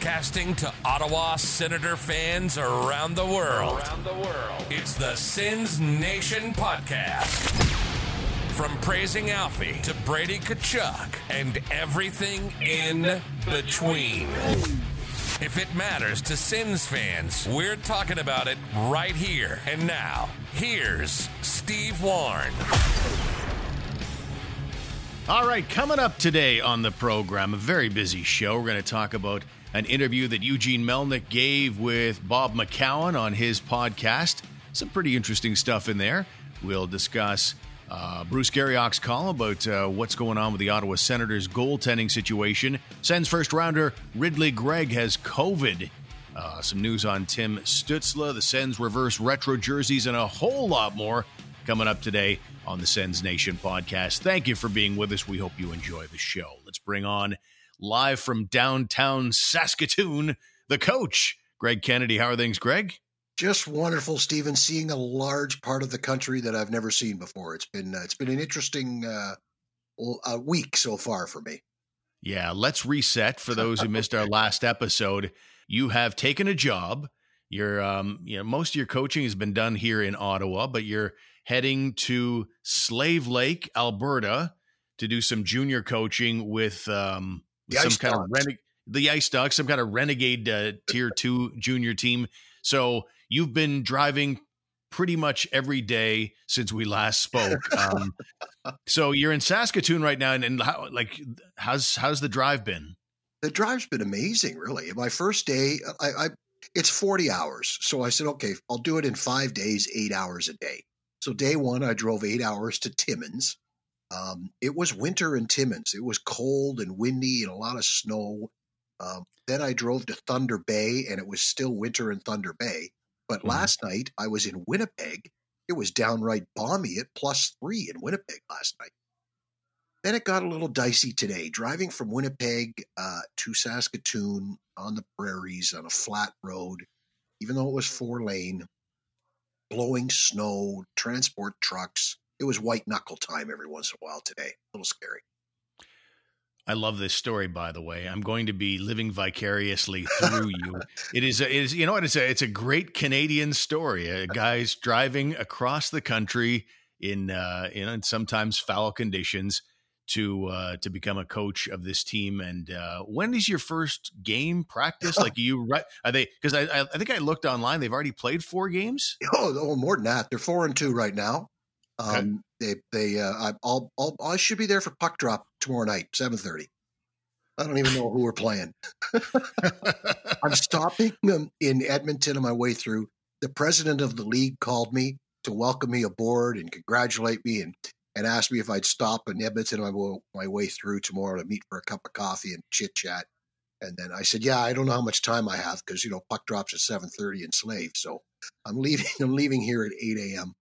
Broadcasting to Ottawa Senator fans around the world. Around the world. It's the Sens Nation podcast. From praising Alfie to Brady Tkachuk and everything in between. If it matters to Sens fans, we're talking about it right here and now. Here's Steve Warren. All right, coming up today on the program, a very busy show. We're going to talk about an interview that Eugene Melnyk gave with Bob McCown on his podcast. Some pretty interesting stuff in there. We'll discuss uh, Bruce Garrioch's call about uh, what's going on with the Ottawa Senators goaltending situation. Sens first rounder Ridley Greig has COVID. Uh, some news on Tim Stützle, the Sens reverse retro jerseys, and a whole lot more coming up today on the Sens Nation podcast. Thank you for being with us. We hope you enjoy the show. Let's bring on live from downtown Saskatoon, the coach, Greg Kennedy. How are things, Greg? Just wonderful, Stephen. Seeing a large part of the country that I've never seen before. It's been uh, it's been an interesting uh, uh, week so far for me. Yeah, let's reset for those who missed our last episode. You have taken a job. Your um, you know, most of your coaching has been done here in Ottawa, but you're heading to Slave Lake, Alberta, to do some junior coaching with, um, with some kind dogs. of renegade, the Ice Dogs, some kind of renegade uh, tier two junior team. So you've been driving pretty much every day since we last spoke. Um, so you're in Saskatoon right now, and, and how, like, how's how's the drive been? The drive's been amazing, really. My first day, I, I it's 40 hours. So I said, okay, I'll do it in five days, eight hours a day. So day one, I drove eight hours to Timmins. Um, it was winter in Timmins. It was cold and windy and a lot of snow. Um, then I drove to Thunder Bay, and it was still winter in Thunder Bay. But mm-hmm. last night I was in Winnipeg. It was downright balmy at plus three in Winnipeg last night. Then it got a little dicey today. Driving from Winnipeg uh, to Saskatoon on the prairies on a flat road, even though it was four lane, blowing snow, transport trucks. It was white knuckle time every once in a while today. A little scary. I love this story, by the way. I'm going to be living vicariously through you. It is, a, it is, you know what? It's a, it's a great Canadian story. A guy's driving across the country in, uh, you know in sometimes foul conditions to uh, to become a coach of this team. And uh, when is your first game practice? Like you, right? are they? Because I, I think I looked online. They've already played four games. Oh, oh more than that. They're four and two right now. Um, okay. They they uh, I'll, I'll I should be there for puck drop tomorrow night, seven thirty. I don't even know who we're playing. I'm stopping in Edmonton on my way through. The president of the league called me to welcome me aboard and congratulate me and and asked me if I'd stop in Edmonton on my, my way through tomorrow to meet for a cup of coffee and chit chat. And then I said, "Yeah, I don't know how much time I have because you know puck drops at seven thirty in Slave, so I'm leaving. I'm leaving here at eight a.m."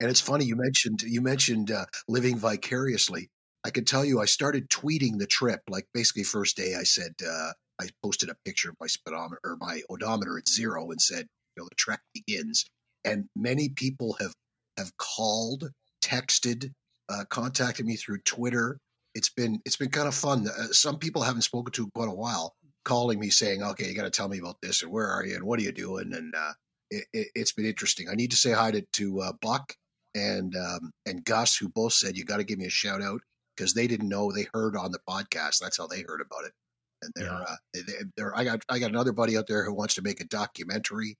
And it's funny you mentioned you mentioned uh, living vicariously. I can tell you, I started tweeting the trip. Like basically, first day, I said uh, I posted a picture of my speedometer or my odometer at zero and said, "You know, the trek begins." And many people have have called texted, uh, contacted me through Twitter. It's been it's been kind of fun. Uh, some people I haven't spoken to in quite a while, calling me saying, "Okay, you got to tell me about this and where are you and what are you doing?" And uh, it, has been interesting. I need to say hi to, to uh, Buck and um, and Gus, who both said you got to give me a shout out because they didn't know they heard on the podcast. That's how they heard about it. And they're, yeah. uh, they, they're I got I got another buddy out there who wants to make a documentary.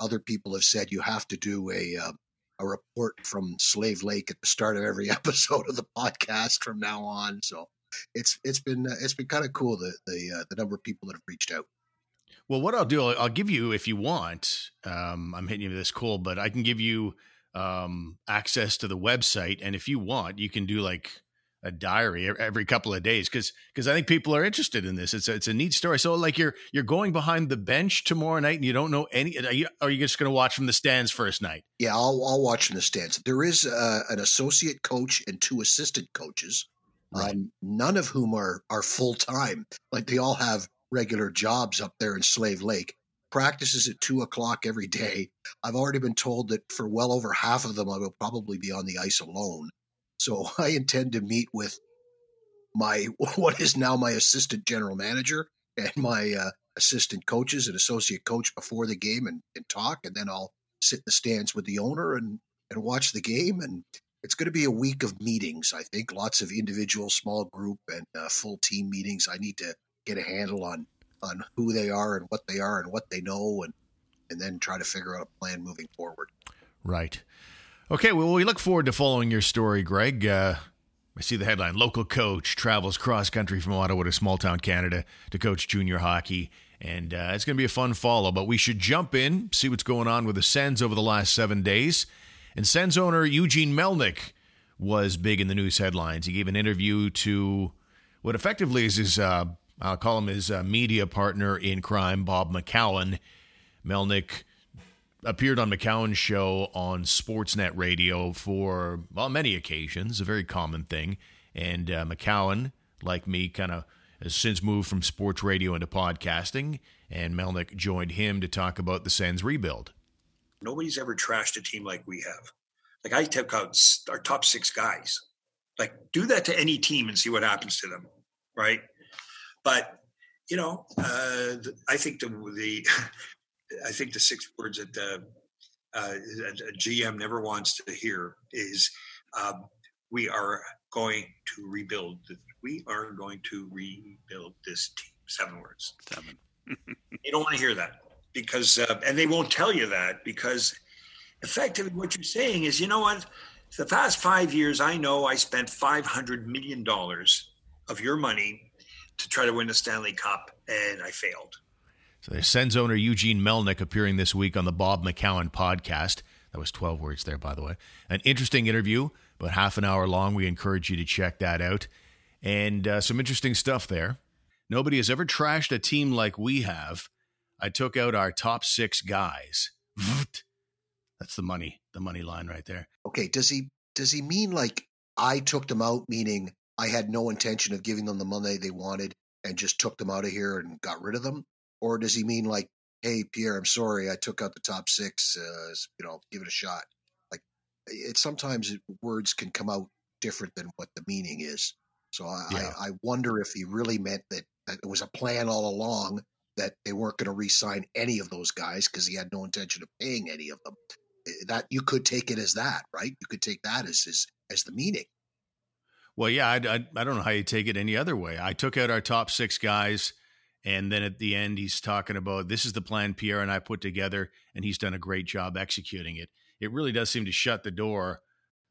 Other people have said you have to do a uh, a report from Slave Lake at the start of every episode of the podcast from now on. So it's it's been uh, it's been kind of cool the the uh, the number of people that have reached out. Well, what I'll do, I'll, I'll give you if you want. Um, I'm hitting you with this cool, but I can give you um, access to the website, and if you want, you can do like a diary every couple of days because because I think people are interested in this. It's a, it's a neat story. So like you're you're going behind the bench tomorrow night and you don't know any. Are you, are you just going to watch from the stands first night? Yeah, I'll I'll watch from the stands. There is uh, an associate coach and two assistant coaches, right. um, none of whom are are full time. Like they all have regular jobs up there in Slave Lake. Practices at two o'clock every day. I've already been told that for well over half of them, I will probably be on the ice alone. So I intend to meet with my what is now my assistant general manager and my uh, assistant coaches and associate coach before the game and, and talk, and then I'll sit in the stands with the owner and and watch the game. And it's going to be a week of meetings. I think lots of individual, small group, and uh, full team meetings. I need to get a handle on on who they are and what they are and what they know, and and then try to figure out a plan moving forward. Right. Okay. Well, we look forward to following your story, Greg. Uh, I see the headline Local coach travels cross country from Ottawa to small town Canada to coach junior hockey. And uh, it's going to be a fun follow, but we should jump in, see what's going on with the Sens over the last seven days. And Sens owner Eugene Melnyk was big in the news headlines. He gave an interview to what effectively is his, uh, I'll call him his uh, media partner in crime, Bob McCown. Melnyk appeared on McCown's show on Sportsnet Radio for well many occasions, a very common thing. And uh, McCown, like me, kind of has since moved from sports radio into podcasting, and Melnyk joined him to talk about the Sens rebuild. Nobody's ever trashed a team like we have. Like I took out our top six guys. Like do that to any team and see what happens to them, right? But you know, uh, I think the the I think the six words that the uh, a GM never wants to hear is um, we are going to rebuild. We are going to rebuild this team. Seven words. Seven. you don't want to hear that because, uh, and they won't tell you that because effectively what you're saying is, you know what? The past five years, I know I spent $500 million of your money to try to win the Stanley Cup and I failed. So there's Sens owner Eugene Melnyk appearing this week on the Bob McCown podcast. That was 12 words there, by the way. An interesting interview, about half an hour long. We encourage you to check that out. And uh, some interesting stuff there. Nobody has ever trashed a team like we have. I took out our top six guys. That's the money, the money line right there. Okay, does he does he mean like I took them out, meaning I had no intention of giving them the money they wanted and just took them out of here and got rid of them? or does he mean like, hey Pierre, I'm sorry, I took out the top six, uh, you know, give it a shot? Like, it sometimes words can come out different than what the meaning is. So I, yeah. I, I wonder if he really meant that, that it was a plan all along that they weren't going to re-sign any of those guys because he had no intention of paying any of them. That you could take it as that, right? You could take that as as, as the meaning. Well, yeah, I, I, I don't know how you take it any other way. I took out our top six guys and then at the end, he's talking about this is the plan Pierre and I put together, and he's done a great job executing it. It really does seem to shut the door.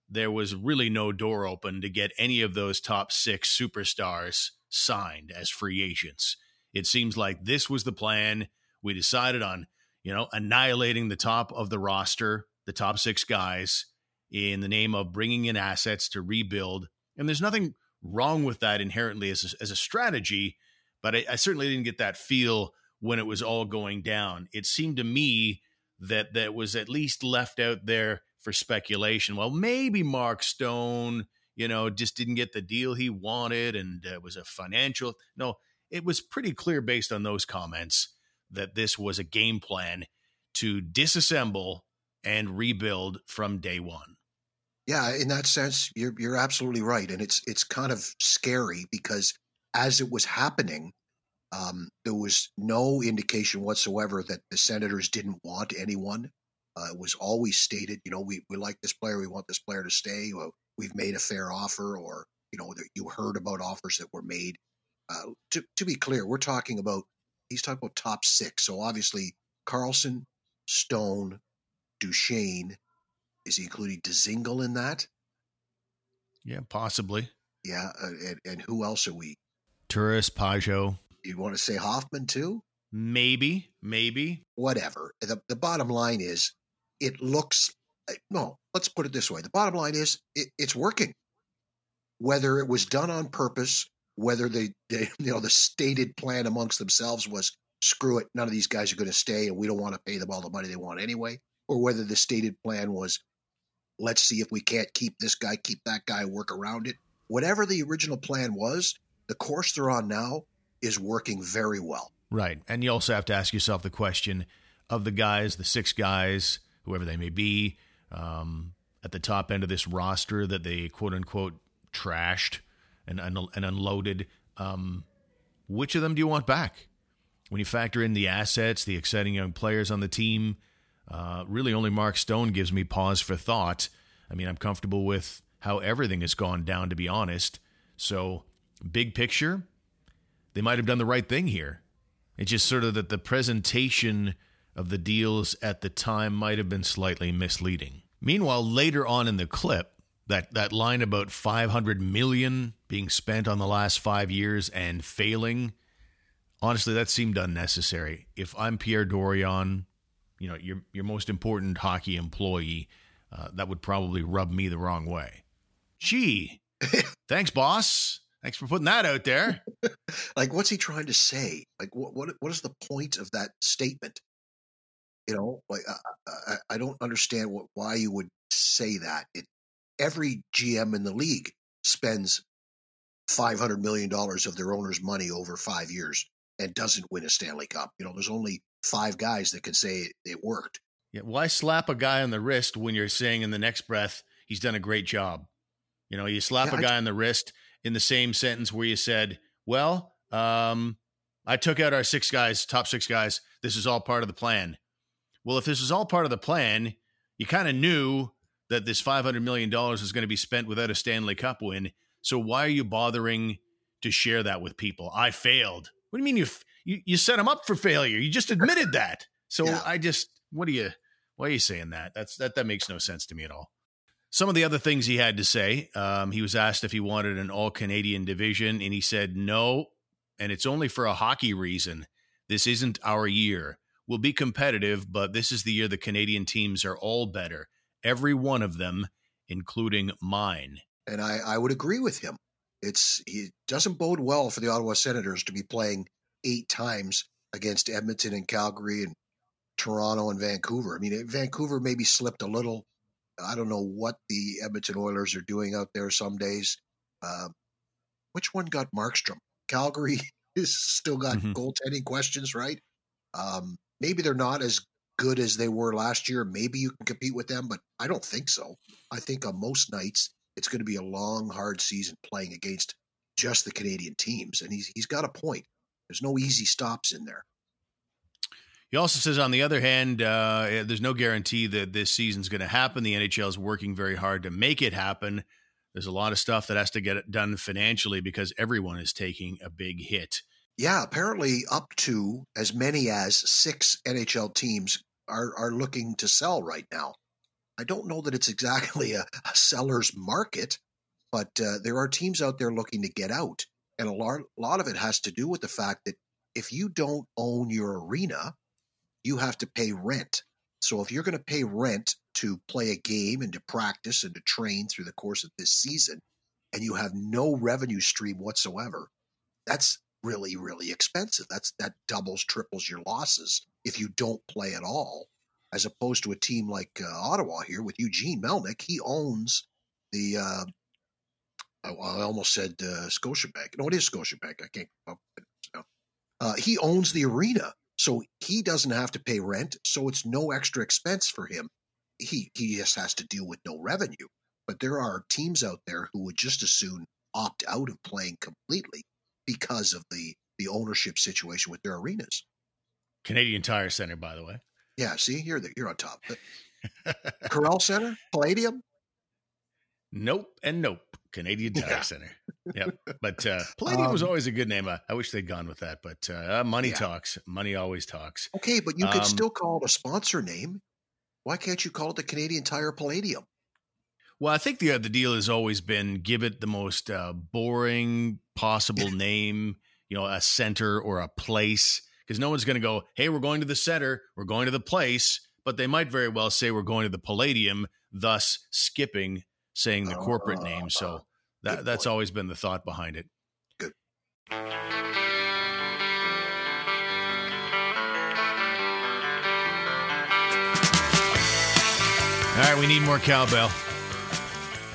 There was really no door open to get any of those top six superstars signed as free agents. It seems like this was the plan. We decided on, you know, annihilating the top of the roster, the top six guys, in the name of bringing in assets to rebuild. And there's nothing wrong with that inherently as a, as a strategy but I, I certainly didn't get that feel when it was all going down. It seemed to me that that was at least left out there for speculation. Well, maybe Mark Stone, you know, just didn't get the deal he wanted, and it was a financial. No, it was pretty clear based on those comments that this was a game plan to disassemble and rebuild from day one. Yeah, in that sense, you're you're absolutely right, and it's it's kind of scary because as it was happening, um, there was no indication whatsoever that the senators didn't want anyone. Uh, it was always stated, you know, we, we like this player, we want this player to stay, or we've made a fair offer, or, you know, you heard about offers that were made. Uh, to, to be clear, we're talking about, he's talking about top six. So obviously, Karlsson, Stone, Duchene, is he including Dzingel in that? Yeah, possibly. Yeah, uh, and, and who else are we Turris, Pageau. You want to say Hoffman too? Maybe, maybe. Whatever. The, the bottom line is, it looks. Eh, no, let's put it this way. The bottom line is, it, it's working. Whether it was done on purpose, whether they, they, you know, the stated plan amongst themselves was, screw it, none of these guys are going to stay, and we don't want to pay them all the money they want anyway, or whether the stated plan was, let's see if we can't keep this guy, keep that guy, work around it. Whatever the original plan was, the course they're on now is working very well. Right. And you also have to ask yourself the question of the guys, the six guys, whoever they may be, um, at the top end of this roster that they quote unquote trashed and, and, and unloaded. Um, which of them do you want back? when you factor in the assets, the exciting young players on the team, uh, really only Mark Stone gives me pause for thought. I mean, I'm comfortable with how everything has gone down, to be honest. So, big picture, they might have done the right thing here. It's just sort of that the presentation of the deals at the time might have been slightly misleading. Meanwhile, later on in the clip, that, that line about 500 million being spent on the last five years and failing honestly, that seemed unnecessary. If I'm Pierre Dorion, you know, your your most important hockey employee, uh, that would probably rub me the wrong way. Gee, thanks, boss. Thanks for putting that out there. like, what's he trying to say? Like, what what what is the point of that statement? You know, like I, I, I don't understand what why you would say that. It every GM in the league spends five hundred million dollars of their owner's money over five years and doesn't win a Stanley Cup. You know, there's only five guys that could say it, it worked. Yeah, why slap a guy on the wrist when you're saying in the next breath he's done a great job? You know, you slap yeah, a guy I, on the wrist in the same sentence where you said, "Well, um, I took out our six guys, top six guys. This is all part of the plan." Well, if this is all part of the plan, you kind of knew that this five hundred million dollars is going to be spent without a Stanley Cup win. So why are you bothering to share that with people? I failed. What do you mean you you, you set him up for failure? You just admitted that. So yeah. I just what are you why are you saying that? That's that that makes no sense to me at all. Some of the other things he had to say, um, he was asked if he wanted an all Canadian division, and he said no, and it's only for a hockey reason. This isn't our year. We'll be competitive, but this is the year the Canadian teams are all better. Every one of them, including mine. And I, I would agree with him. It's it doesn't bode well for the Ottawa Senators to be playing eight times against Edmonton and Calgary and Toronto and Vancouver. I mean, Vancouver maybe slipped a little. I don't know what the Edmonton Oilers are doing out there some days. Uh, which one got Markstrom? Calgary is still got mm-hmm. goaltending questions, right? Um, maybe they're not as good as they were last year. Maybe you can compete with them, but I don't think so. I think on most nights it's going to be a long, hard season playing against just the Canadian teams. And he's he's got a point. There's no easy stops in there. He also says, on the other hand, uh, eh, there's no guarantee that this season's going to happen. The NHL is working very hard to make it happen. There's a lot of stuff that has to get done financially because everyone is taking a big hit. Yeah, apparently up to as many as six NHL teams are are looking to sell right now. I don't know that it's exactly a, a seller's market, but uh, there are teams out there looking to get out. And a lot, a lot of it has to do with the fact that if you don't own your arena, you have to pay rent. So if you're going to pay rent to play a game and to practice and to train through the course of this season, and you have no revenue stream whatsoever, that's really, really expensive. That's that doubles, triples your losses if you don't play at all as opposed to a team like uh, Ottawa here with Eugene Melnyk. He owns the. Uh, I almost said uh, Scotiabank. No, it is Scotiabank. I can't. Oh, uh, he owns the arena, so he doesn't have to pay rent. So it's no extra expense for him. He he just has to deal with no revenue. But there are teams out there who would just as soon opt out of playing completely because of the the ownership situation with their arenas. Canadian Tire Center, by the way. Yeah, see, you're the, you're on top. Corel Center, Palladium. Nope and nope. Canadian Tire yeah. Center. Yep. But uh, Palladium um, was always a good name. I, I, wish they'd gone with that. But uh, money yeah. talks. Money always talks. Okay, but you um, could still call it a sponsor name. Why can't you call it the Canadian Tire Palladium? Well, I think the uh, the deal has always been give it the most uh, boring possible name. You know, a center or a place because no one's going to go, hey, we're going to the center, we're going to the place, but they might very well say we're going to the Palladium, thus skipping saying the corporate name. Oh, so that, that's always been the thought behind it. Good. All right, we need more cowbell.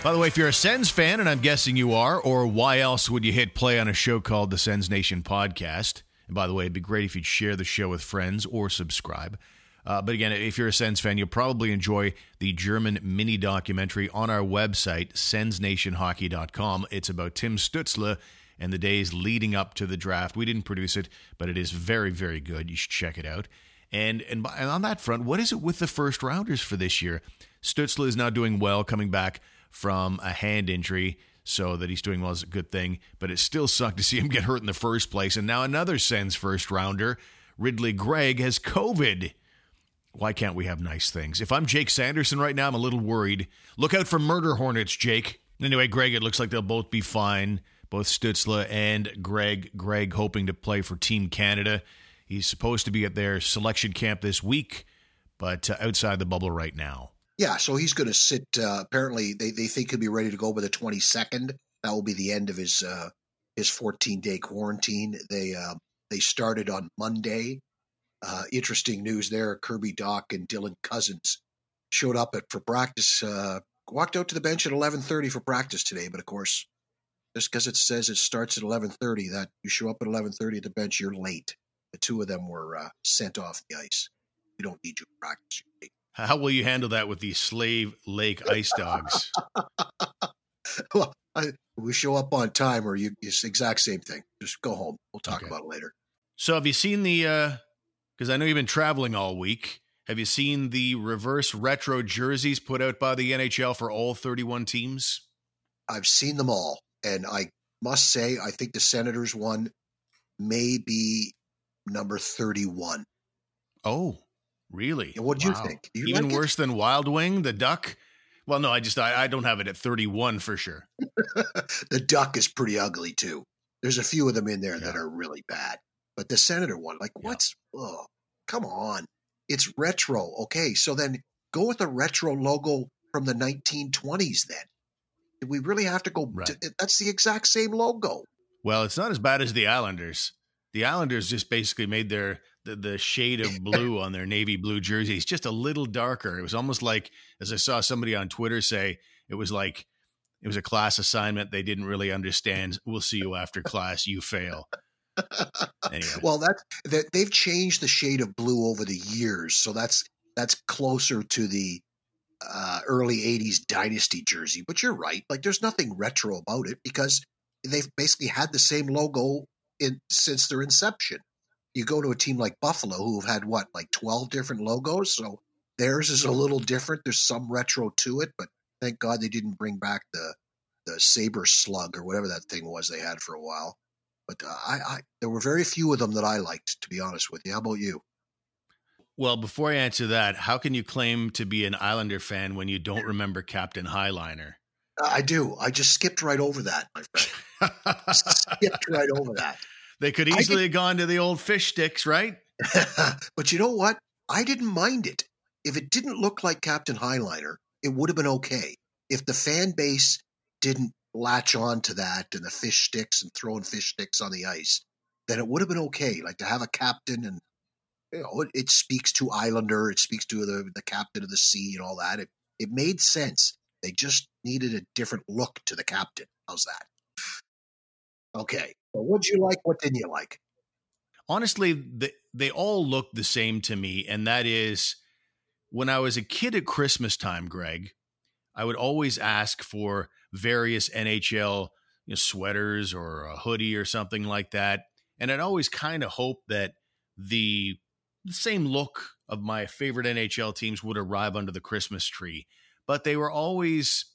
By the way, if you're a Sens fan, and I'm guessing you are, or why else would you hit play on a show called the Sens Nation Podcast? And by the way, it'd be great if you'd share the show with friends or subscribe. Uh, but again, if you're a Sens fan, you'll probably enjoy the German mini documentary on our website, sensnationhockey.com. It's about Tim Stützle and the days leading up to the draft. We didn't produce it, but it is very, very good. You should check it out. And and on that front, what is it with the first rounders for this year? Stützle is now doing well, coming back from a hand injury, so that he's doing well is a good thing. But it still sucked to see him get hurt in the first place. And now another Sens first rounder, Ridley Greig, has COVID. Why can't we have nice things? If I'm Jake Sanderson right now, I'm a little worried. Look out for murder hornets, Jake. Anyway, Greg, it looks like they'll both be fine. Both Stützle and Greig. Greig hoping to play for Team Canada. He's supposed to be at their selection camp this week, but uh, outside the bubble right now. Yeah, so he's going to sit. Uh, apparently, they, they think he'll be ready to go by the 22nd. That will be the end of his uh, his 14 day quarantine. They uh, they started on Monday. Uh, interesting news there. Kirby Dach and Dylan Cozens showed up at for practice. Uh, walked out to the bench at 11:30 for practice today, but of course, just because it says it starts at 11:30, that you show up at 11:30 at the bench, you're late. The two of them were uh, sent off the ice. We don't need you to practice. How will you handle that with the Slave Lake Ice Dogs? well, I, we show up on time, or you it's the exact same thing. Just go home. We'll talk okay. about it later. So, have you seen the? Because I know you've been traveling all week. Have you seen the reverse retro jerseys put out by the NHL for all 31 teams? I've seen them all, and I must say, I think the Senators one may be number 31. Oh, really? What do wow. you think? You Even like worse it? than Wild Wing, the duck? Well, no, I just I, I don't have it at 31 for sure. the duck is pretty ugly too. There's a few of them in there yeah. that are really bad. But the Senator one, like, yeah. what's oh, come on. It's retro. Okay, so then go with a retro logo from the 1920s then. We really have to go right. to, that's the exact same logo. Well, it's not as bad as the Islanders. The Islanders just basically made their the, the shade of blue on their navy blue jerseys just a little darker. It was almost like, as I saw somebody on Twitter say, it was like it was a class assignment they didn't really understand. We'll see you after class. You fail. Anyway. well, that's that they've changed the shade of blue over the years, so that's that's closer to the uh, early '80s dynasty jersey. But you're right; like there's nothing retro about it because they've basically had the same logo in since their inception. You go to a team like Buffalo, who have had what, like 12 different logos. So theirs is a little different. There's some retro to it, but thank God they didn't bring back the the saber slug or whatever that thing was they had for a while. But uh, I, I, there were very few of them that I liked, to be honest with you. How about you? Well, before I answer that, how can you claim to be an Islander fan when you don't remember Captain Highliner? I do. I just skipped right over that, my friend. skipped right over that. They could easily have gone to the old fish sticks, right? but you know what? I didn't mind it. If it didn't look like Captain Highliner, it would have been okay. If the fan base didn't latch on to that and the fish sticks and throwing fish sticks on the ice, then it would have been okay. Like to have a captain and you know, it, it speaks to Islander, it speaks to the the captain of the sea and all that. It it made sense. They just needed a different look to the captain. How's that? Okay. So what'd you like? What didn't you like? Honestly, they, they all look the same to me. And that is when I was a kid at Christmas time, Greg, I would always ask for various NHL you know, sweaters or a hoodie or something like that. And I'd always kind of hope that the, the same look of my favorite NHL teams would arrive under the Christmas tree but they were always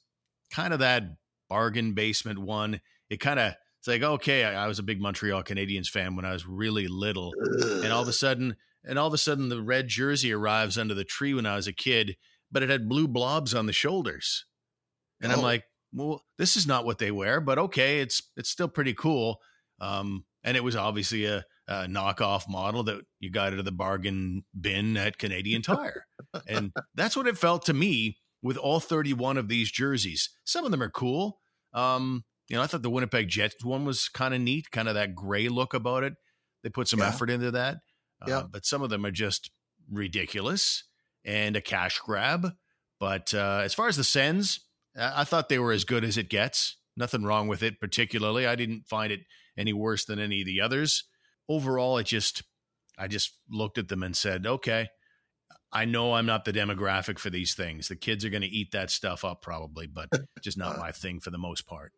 kind of that bargain basement one. It kind of it's like okay, I, I, was a big Montreal Canadiens fan when I was really little, and all of a sudden, and all of a sudden, the red jersey arrives under the tree when I was a kid, but it had blue blobs on the shoulders, and oh. I'm like, well, this is not what they wear, but okay, it's it's still pretty cool. Um, and it was obviously a, a knockoff model that you got out of the bargain bin at Canadian Tire, and that's what it felt to me with all 31 of these jerseys. Some of them are cool. Um, you know, I thought the Winnipeg Jets one was kind of neat, kind of that gray look about it. They put some yeah. effort into that. Uh, yeah. But some of them are just ridiculous and a cash grab. But uh, as far as the Sens, I thought they were as good as it gets. Nothing wrong with it, particularly. I didn't find it any worse than any of the others. Overall, it just, I just looked at them and said, okay, I know I'm not the demographic for these things. The kids are going to eat that stuff up probably, but just not uh, my thing for the most part.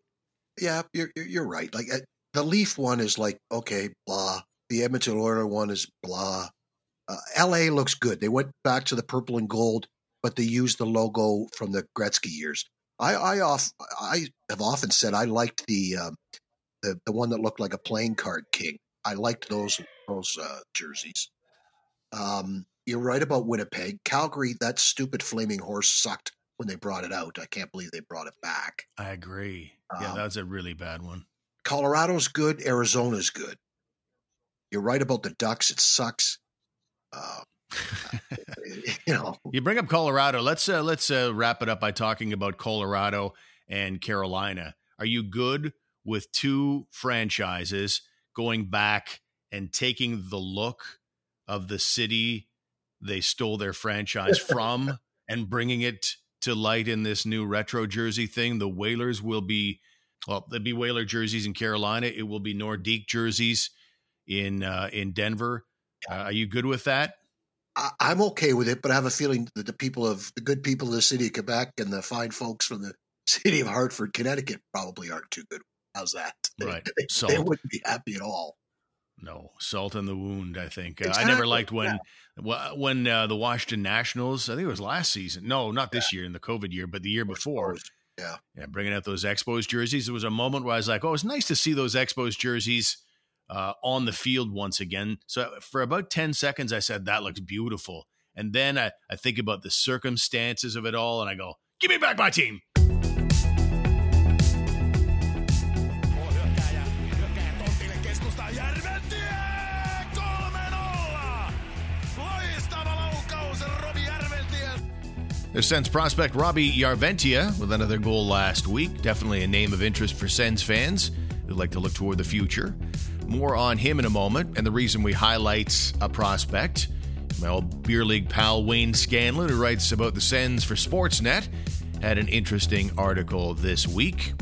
Yeah, you're you're right. Like the Leaf one is like okay, blah. The Edmonton Oilers one is blah. Uh, L.A. looks good. They went back to the purple and gold, but they used the logo from the Gretzky years. I I off I have often said I liked the um, the the one that looked like a playing card king. I liked those those uh, jerseys. Um, you're right about Winnipeg, Calgary. That stupid flaming horse sucked when they brought it out. I can't believe they brought it back. I agree. Yeah, Um, that's a really bad one. Colorado's good. Arizona's good. You're right about the Ducks. It sucks. Uh, you know, You bring up Colorado. Let's uh, let's uh, wrap it up by talking about Colorado and Carolina. Are you good with two franchises going back and taking the look of the city they stole their franchise from and bringing it to light in this new retro jersey thing? The Whalers will be well, there'll be Whaler jerseys in Carolina. It will be Nordique jerseys in uh, in Denver. Uh, are you good with that? I, I'm okay with it, but I have a feeling that the people of the good people of the city of Quebec and the fine folks from the city of Hartford, Connecticut, probably aren't too good. How's that? Right. They, they wouldn't be happy at all. No, salt in the wound. I think uh, I never liked when wh- when uh, the Washington Nationals. I think it was last season. No, not this year in the COVID year, but the year before. Yeah. Yeah, bringing out those Expos jerseys. There was a moment where I was like, "Oh, it's nice to see those Expos jerseys uh, on the field once again." So for about ten seconds, I said, "That looks beautiful," and then I, I think about the circumstances of it all, and I go, "Give me back my team." Hyökkääjä, hyökkääjä tontille keskustaa Järventie! 3-0! Loistava laukaus Roby Järventie. Their Sens prospect Roby Järventie with another goal last week. Definitely a name of interest for Sens fans who'd like to look toward the future. More on him in a moment, and the reason we highlight a prospect. My old beer league pal Wayne Scanlon, who writes about the Sens for Sportsnet, had an interesting article this week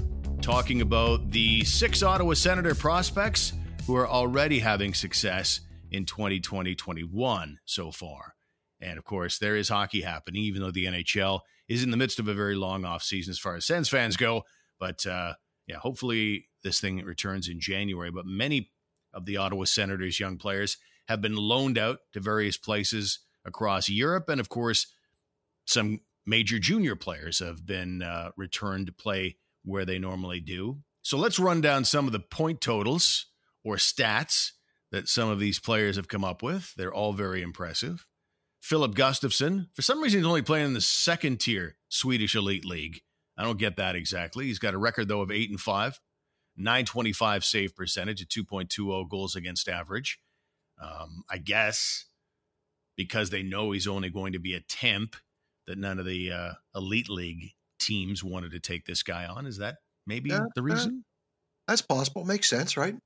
talking about the six Ottawa Senator prospects who are already having success in 2020 21 so far. And of course, there is hockey happening, even though the NHL is in the midst of a very long off season as far as Sens fans go. But uh, yeah, hopefully this thing returns in January. But many of the Ottawa Senators' young players have been loaned out to various places across Europe. And of course, some major junior players have been uh, returned to play where they normally do. So let's run down some of the point totals or stats that some of these players have come up with. They're all very impressive. Filip Gustavsson, for some reason, he's only playing in the second tier Swedish Elite League. I don't get that exactly. He's got a record, though, of 8 and 5, 925 save percentage, a 2.20 goals against average. Um, I guess because they know he's only going to be a temp, that none of the uh, Elite League teams wanted to take this guy on. Is that maybe the reason? That's possible. Makes sense, right? You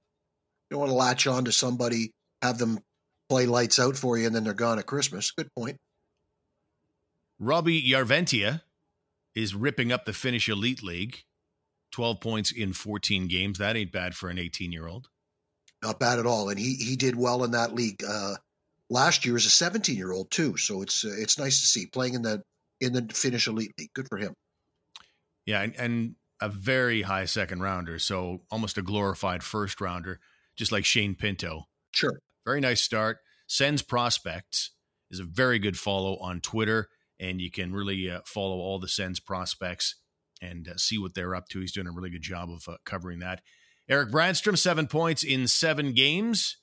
don't want to latch on to somebody, have them play lights out for you, and then they're gone at Christmas. Good point. Roby Järventie is ripping up the Finnish Elite League. 12 points in 14 games. That ain't bad for an 18 year old. Not bad at all. And he he did well in that league uh, last year as a 17 year old too. So it's uh, it's nice to see playing in the in the Finnish elite league. Good for him. Yeah, and, and a very high second rounder. So almost a glorified first rounder, just like Shane Pinto. Sure. Very nice start. Sens Prospects is a very good follow on Twitter, and you can really uh, follow all the Sens prospects and uh, see what they're up to. He's doing a really good job of uh, covering that. Erik Brännström, seven points in seven games.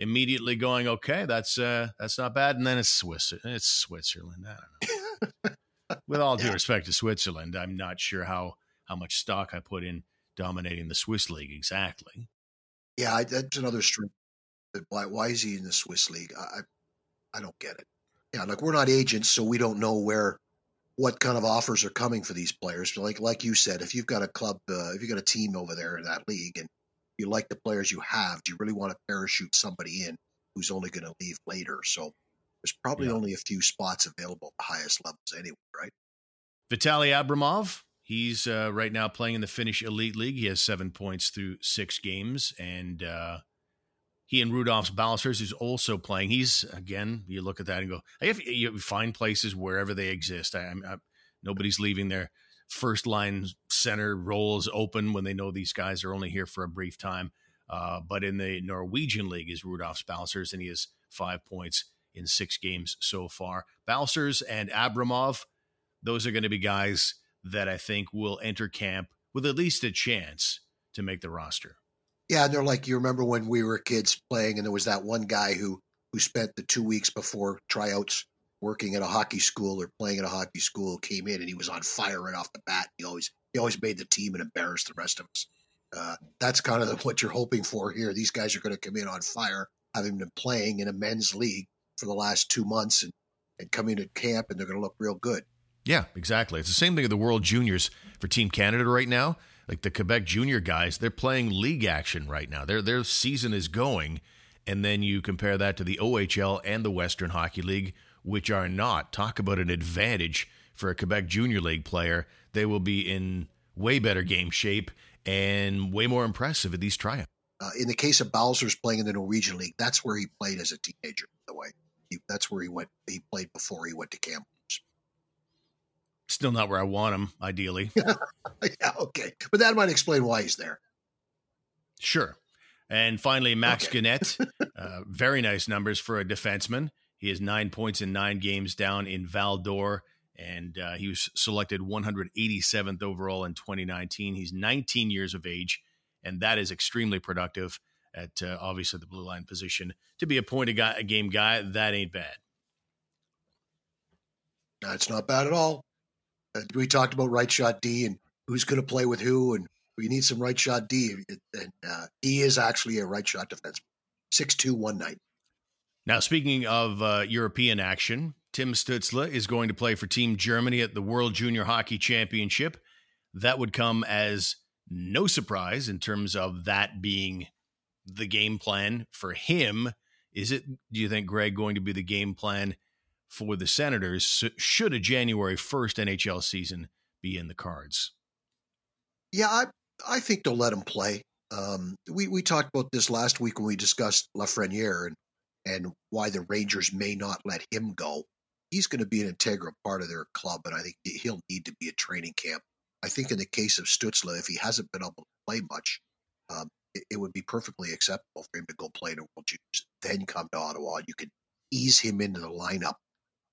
Immediately going, okay, that's uh, that's not bad. And then it's Swiss, it's Switzerland. I don't know. With all due respect to Switzerland, I'm not sure how how much stock I put in dominating the Swiss league exactly. Yeah, that's another strength. But Why why is he in the Swiss league? I I don't get it. Yeah, like we're not agents, so we don't know where what kind of offers are coming for these players. But like like you said, if you've got a club, uh, if you've got a team over there in that league, and you like the players you have, do you really want to parachute somebody in who's only going to leave later? So there's probably Yeah. only a few spots available at the highest levels anyway, right? Vitaly Abramov, he's uh, right now playing in the Finnish Elite League. He has seven points through six games, and uh, he and Rudolfs Balcers is also playing. He's again, you look at that and go, I guess you find places wherever they exist. I, I, nobody's leaving their first line center roles open when they know these guys are only here for a brief time. Uh, but in the Norwegian League is Rudolf Balcers, and he has five points in six games so far. Balcers and Abramov, those are going to be guys that I think will enter camp with at least a chance to make the roster. Yeah, and they're like you remember when we were kids playing, and there was that one guy who who spent the two weeks before tryouts working at a hockey school or playing at a hockey school came in and he was on fire right off the bat. He always he always made the team and embarrassed the rest of us. Uh, that's kind of what you're hoping for here. These guys are going to come in on fire, having been playing in a men's league for the last two months and, and come into camp and they're going to look real good. Yeah, exactly. It's the same thing with the World Juniors for Team Canada right now. Like the Quebec Junior guys, they're playing league action right now. Their their season is going, and then you compare that to the OHL and the Western Hockey League, which are not. Talk about an advantage for a Quebec Junior League player. They will be in way better game shape and way more impressive at these tryouts. Uh, in the case of Balcers playing in the Norwegian League, that's where he played as a teenager. By the way, he, that's where he went. He played before he went to camp. Still not where I want him, ideally. yeah, okay, but that might explain why he's there. Sure. And finally, Max okay. Guenette, uh, very nice numbers for a defenseman. He has nine points in nine games down in Val d'Or, and uh, he was selected 187th overall in 2019. He's 19 years of age, and that is extremely productive at uh, obviously the blue line position. To be a point a, guy, a game guy, that ain't bad. That's not bad at all. We talked about right shot D and who's going to play with who, and we need some right shot D. And uh, he is actually a right shot defenseman, six two one nine. Now, speaking of uh, European action, Tim Stützle is going to play for Team Germany at the World Junior Hockey Championship. That would come as no surprise in terms of that being the game plan for him. Is it, do you think, Greg, going to be the game plan for the Senators should a January 1st NHL season be in the cards? Yeah, I, I think they'll let him play. Um, we, we talked about this last week when we discussed Lafreniere and, and why the Rangers may not let him go. He's going to be an integral part of their club, and I think he'll need to be at training camp. I think in the case of Stützle, if he hasn't been able to play much, um, it, it, would be perfectly acceptable for him to go play in a World Juniors, then come to Ottawa. You could ease him into the lineup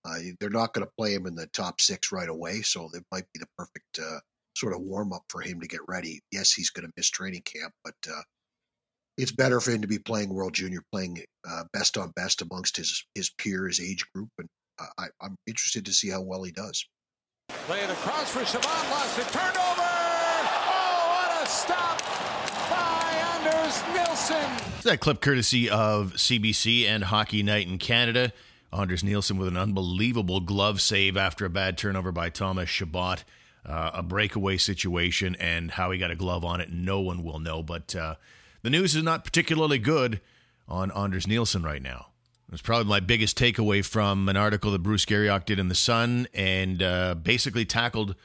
uh, they're not going to play him in the top six right away, so it might be the perfect uh, sort of warm up for him to get ready. Yes, he's going to miss training camp, but uh, it's better for him to be playing World Junior, playing uh, best on best amongst his his peers, his age group, and uh, I, I'm interested to see how well he does. Play it across for Siobhan, lost it, turnover! Oh, what a stop by Anders Nilsson! That clip courtesy of CBC and Hockey Night in Canada. Anders Nilsson with an unbelievable glove save after a bad turnover by Thomas Chabot. Uh, a breakaway situation and how he got a glove on it, no one will know. But uh, the news is not particularly good on Anders Nilsson right now. It's probably my biggest takeaway from an article that Bruce Garrioch did in The Sun and uh, basically tackled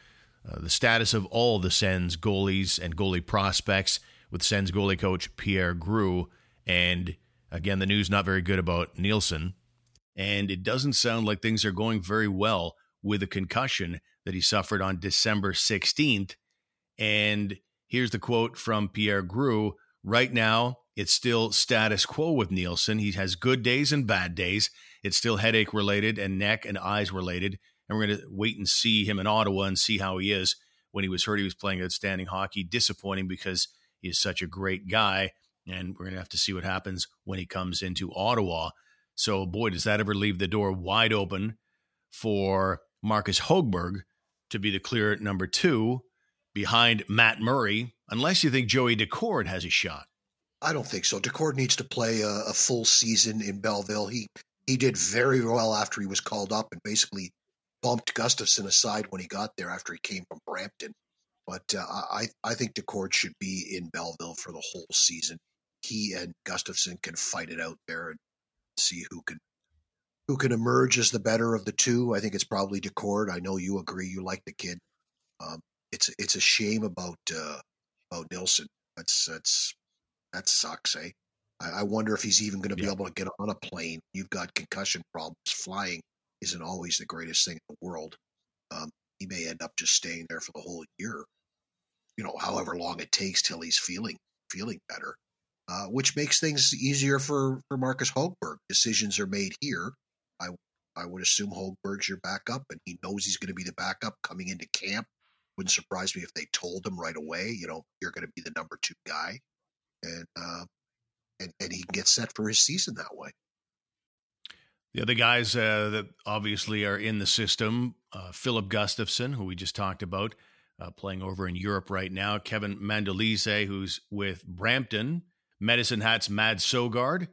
uh, the status of all the Sens goalies and goalie prospects with Sens goalie coach Pierre Groulx. And again, the news not very good about Nilsson and it doesn't sound like things are going very well with a concussion that he suffered on December 16th. And here's the quote from Pierre Groulx Right now, it's still status quo with Nilsson. He has good days and bad days. It's still headache related and neck and eyes related. And we're going to wait and see him in Ottawa and see how he is. When he was hurt, he was playing outstanding hockey. Disappointing because he is such a great guy. And we're going to have to see what happens when he comes into Ottawa. So, boy, does that ever leave the door wide open for Marcus Hogberg to be the clear number two behind Matt Murray, unless you think Joey Daccord has a shot. I don't think so. Daccord needs to play a, a, full season in Belleville. He he did very well after he was called up and basically bumped Gustavsson aside when he got there after he came from Brampton. But uh, I I think Daccord should be in Belleville for the whole season. He and Gustavsson can fight it out there, and see who can who can emerge as the better of the two. I think it's probably Daccord. I know you agree. You like the kid. Um, it's it's a shame about uh, about Nilsson. That's that's that sucks, eh? I, I wonder if he's even going to yeah. be able to get on a plane. You've got concussion problems. Flying isn't always the greatest thing in the world. Um, he may end up just staying there for the whole year. You know, however long it takes till he's feeling feeling better. Uh, which makes things easier for for Marcus Hogberg. Decisions are made here. I I would assume Hogberg's your backup, and he knows he's going to be the backup coming into camp. Wouldn't surprise me if they told him right away, you know, you're going to be the number two guy, and uh, and and he can get set for his season that way. The other guys uh, that obviously are in the system, uh, Filip Gustavsson, who we just talked about, uh, playing over in Europe right now. Kevin Mandolese, who's with Brampton. Medicine Hat's Mads Søgaard,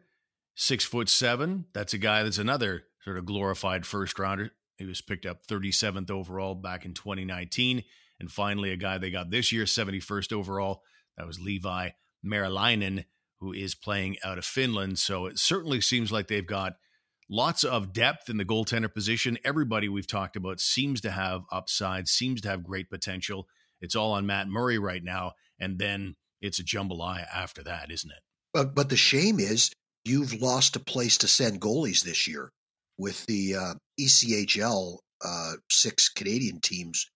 six foot seven. That's a guy that's another sort of glorified first rounder. He was picked up 37th overall back in 2019. And finally, a guy they got this year, 71st overall. That was Levi Meriläinen, who is playing out of Finland. So it certainly seems like they've got lots of depth in the goaltender position. Everybody we've talked about seems to have upside, seems to have great potential. It's all on Matt Murray right now. And then it's a jambalaya after that, isn't it? But but the shame is you've lost a place to send goalies this year with the uh, ECHL uh, six Canadian teams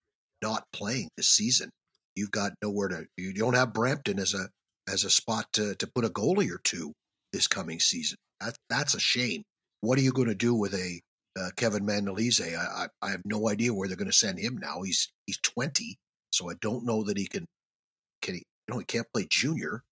not playing this season. You've got nowhere to. You don't have Brampton as a as a spot to to put a goalie or two this coming season. That that's a shame. What are you going to do with a uh, Kevin Mandolese? I, I, I have no idea where they're going to send him now. He's he's twenty, so I don't know that he can. Can he? You know, he can't play junior.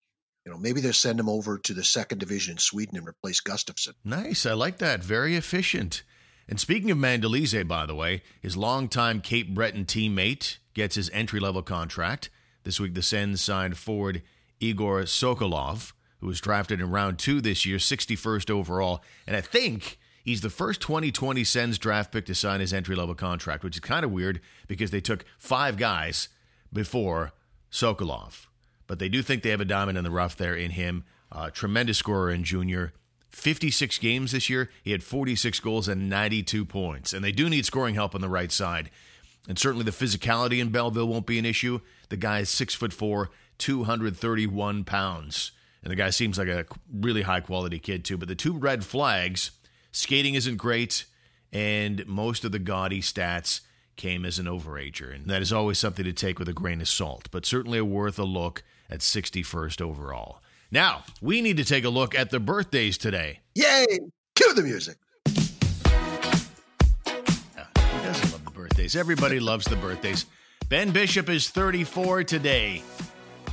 You know, maybe they'll send him over to the second division in Sweden and replace Gustavsson. Nice. I like that. Very efficient. And speaking of Mandolese, by the way, his longtime Cape Breton teammate gets his entry level contract. This week, the Sens signed forward Igor Sokolov, who was drafted in round two this year, 61st overall. And I think he's the first 2020 Sens draft pick to sign his entry level contract, which is kind of weird because they took five guys before Sokolov. But they do think they have a diamond in the rough there in him. Uh, tremendous scorer in junior. 56 games this year. He had 46 goals and 92 points. And they do need scoring help on the right side. And certainly the physicality in Belleville won't be an issue. The guy is six foot four, 231 pounds. And the guy seems like a really high quality kid, too. But the two red flags skating isn't great, and most of the gaudy stats came as an overager. And that is always something to take with a grain of salt, but certainly worth a look at 61st overall. Now, we need to take a look at the birthdays today. Yay! Cue the music. Yeah, who doesn't love the birthdays? Everybody loves the birthdays. Ben Bishop is 34 today.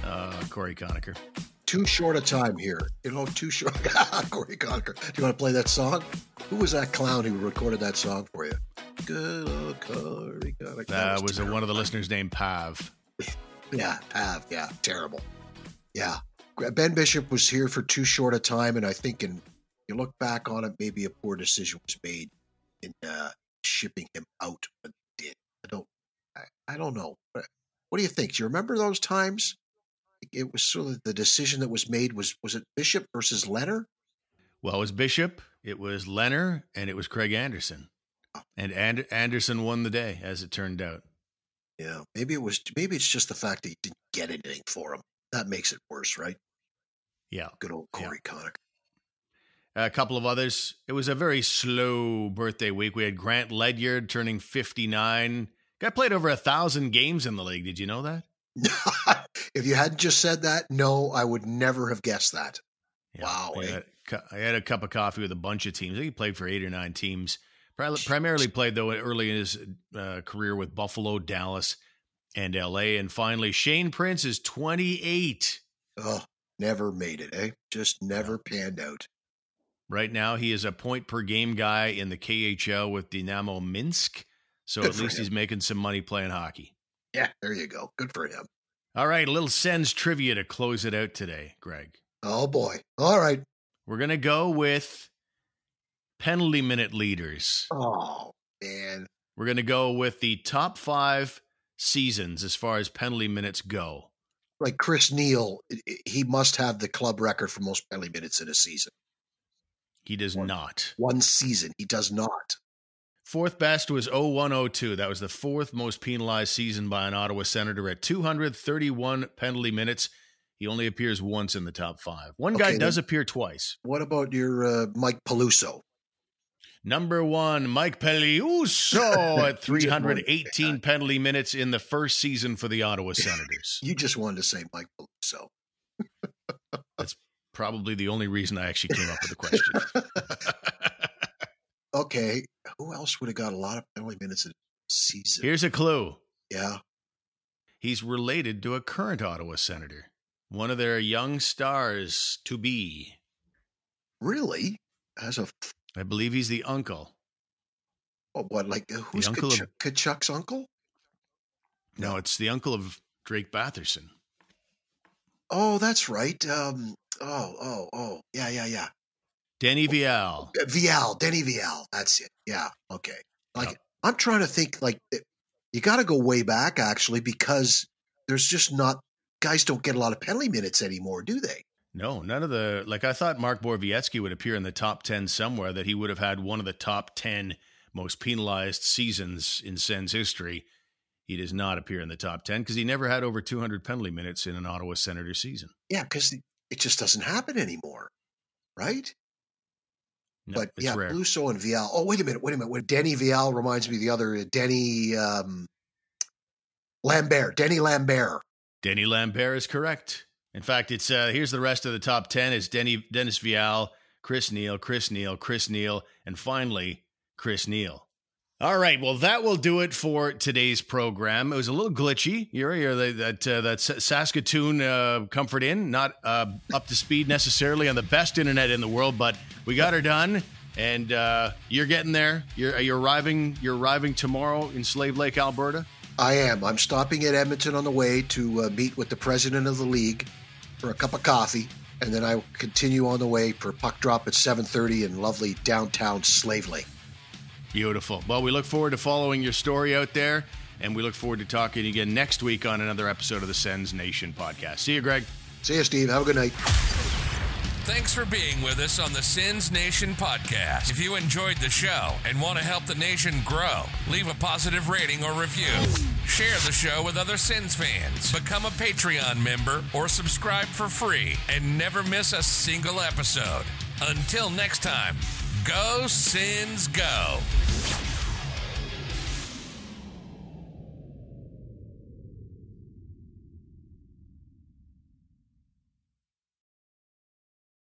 Uh, Cory Conacher. Too short a time here. You know, too short. Cory Conacher. Do you want to play that song? Who was that clown who recorded that song for you? Good old Cory Conacher. That was a, one of the listeners named Pav. Yeah, Pav. Yeah, terrible. Yeah. Ben Bishop was here for too short a time, and I think, in you look back on it, maybe a poor decision was made in uh, shipping him out. But did I don't, I, I don't know. What do you think? Do you remember those times? It was sort of the decision that was made was was it Bishop versus Lehner? Well, it was Bishop, it was Lehner, and it was Craig Anderson, Oh. and And- Anderson won the day, as it turned out. Yeah, maybe it was. Maybe it's just the fact that you didn't get anything for him. That makes it worse, right? Yeah. Good old Yeah. Cory Conacher. A couple of others. It was a very slow birthday week. We had Grant Ledyard turning 59. Guy played over a thousand games in the league. Did you know that? if you hadn't just said that, no, I would never have guessed that. Wow, I eh? had, I had a cup of coffee with a bunch of teams. I think he played for eight or nine teams. Pri- Primarily played, though, early in his uh, career with Buffalo, Dallas, and LA. And finally, Shane Prince is 28. Oh, never made it, eh? Just never panned out. Right now, he is a point per game guy in the KHL with Dynamo Minsk. So Good at least him. he's making some money playing hockey. Yeah, there you go. Good for him. All right, a little Sens trivia to close it out today, Greg. Oh boy. All right. We're going to go with penalty minute leaders. Oh man. We're going to go with the top five seasons as far as penalty minutes go. Like Chris Neil, he must have the club record for most penalty minutes in a season. He does One. not. One season, he does not. Fourth best was 0102. That was the fourth most penalized season by an Ottawa Senator at 231 penalty minutes. He only appears once in the top five. One guy does appear twice. What about your uh, Mike Peluso? Number one, Mike Peluso at 318 penalty minutes in the first season for the Ottawa Senators. You just wanted to say Mike Peluso. That's probably the only reason I actually came up with the question. okay, who else would have got a lot of penalty minutes in season? Here's a clue. Yeah. He's related to a current Ottawa senator, one of their young stars to be. Really? As a I believe he's the uncle. what? what like uh, who's uncle Tkachuk, of- Tkachuk's uncle? No, it's the uncle of Drake Batherson. Oh, that's right. Um. Oh, oh, oh. Yeah, yeah, yeah. Denny Vial. Uh, Vial, Denny Vial. That's it. Yeah. Okay. Like Yep. I'm trying to think. Like you got to go way back actually because there's just not guys don't get a lot of penalty minutes anymore, do they? No, none of the like. I thought Mark Borowiecki would appear in the top ten somewhere. That he would have had one of the top ten most penalized seasons in Sens history. He does not appear in the top ten because he never had over 200 penalty minutes in an Ottawa Senator season. Yeah, because it just doesn't happen anymore, right? No, but yeah, rare. Bluso and Vial. Oh, wait a minute, wait a minute. When Denny Vial reminds me of the other uh, Denny um, Lambert. Denny Lambert. Denny Lambert is correct. In fact, it's uh, here's the rest of the top ten: is Denny Dennis Vial, Chris Neil, Chris Neil, Chris Neil, and finally Chris Neil. All right, well that will do it for today's program. It was a little glitchy. You're, the, that uh, that Saskatoon uh, Comfort Inn, not uh, up to speed necessarily on the best internet in the world, but we got her done, and uh, you're getting there. You're you're arriving. You're arriving tomorrow in Slave Lake, Alberta. I am. I'm stopping at Edmonton on the way to uh, meet with the president of the league for a cup of coffee, and then I will continue on the way for puck drop at 7:30 in lovely downtown Slave Lake. Beautiful. Well, we look forward to following your story out there, and we look forward to talking again next week on another episode of the Sens Nation podcast. See you, Greg. See you, Steve. Have a good night. Thanks for being with us on the Sens Nation podcast. If you enjoyed the show and want to help the nation grow, leave a positive rating or review. Share the show with other Sens fans. Become a Patreon member or subscribe for free and never miss a single episode. Until next time, go Sens go.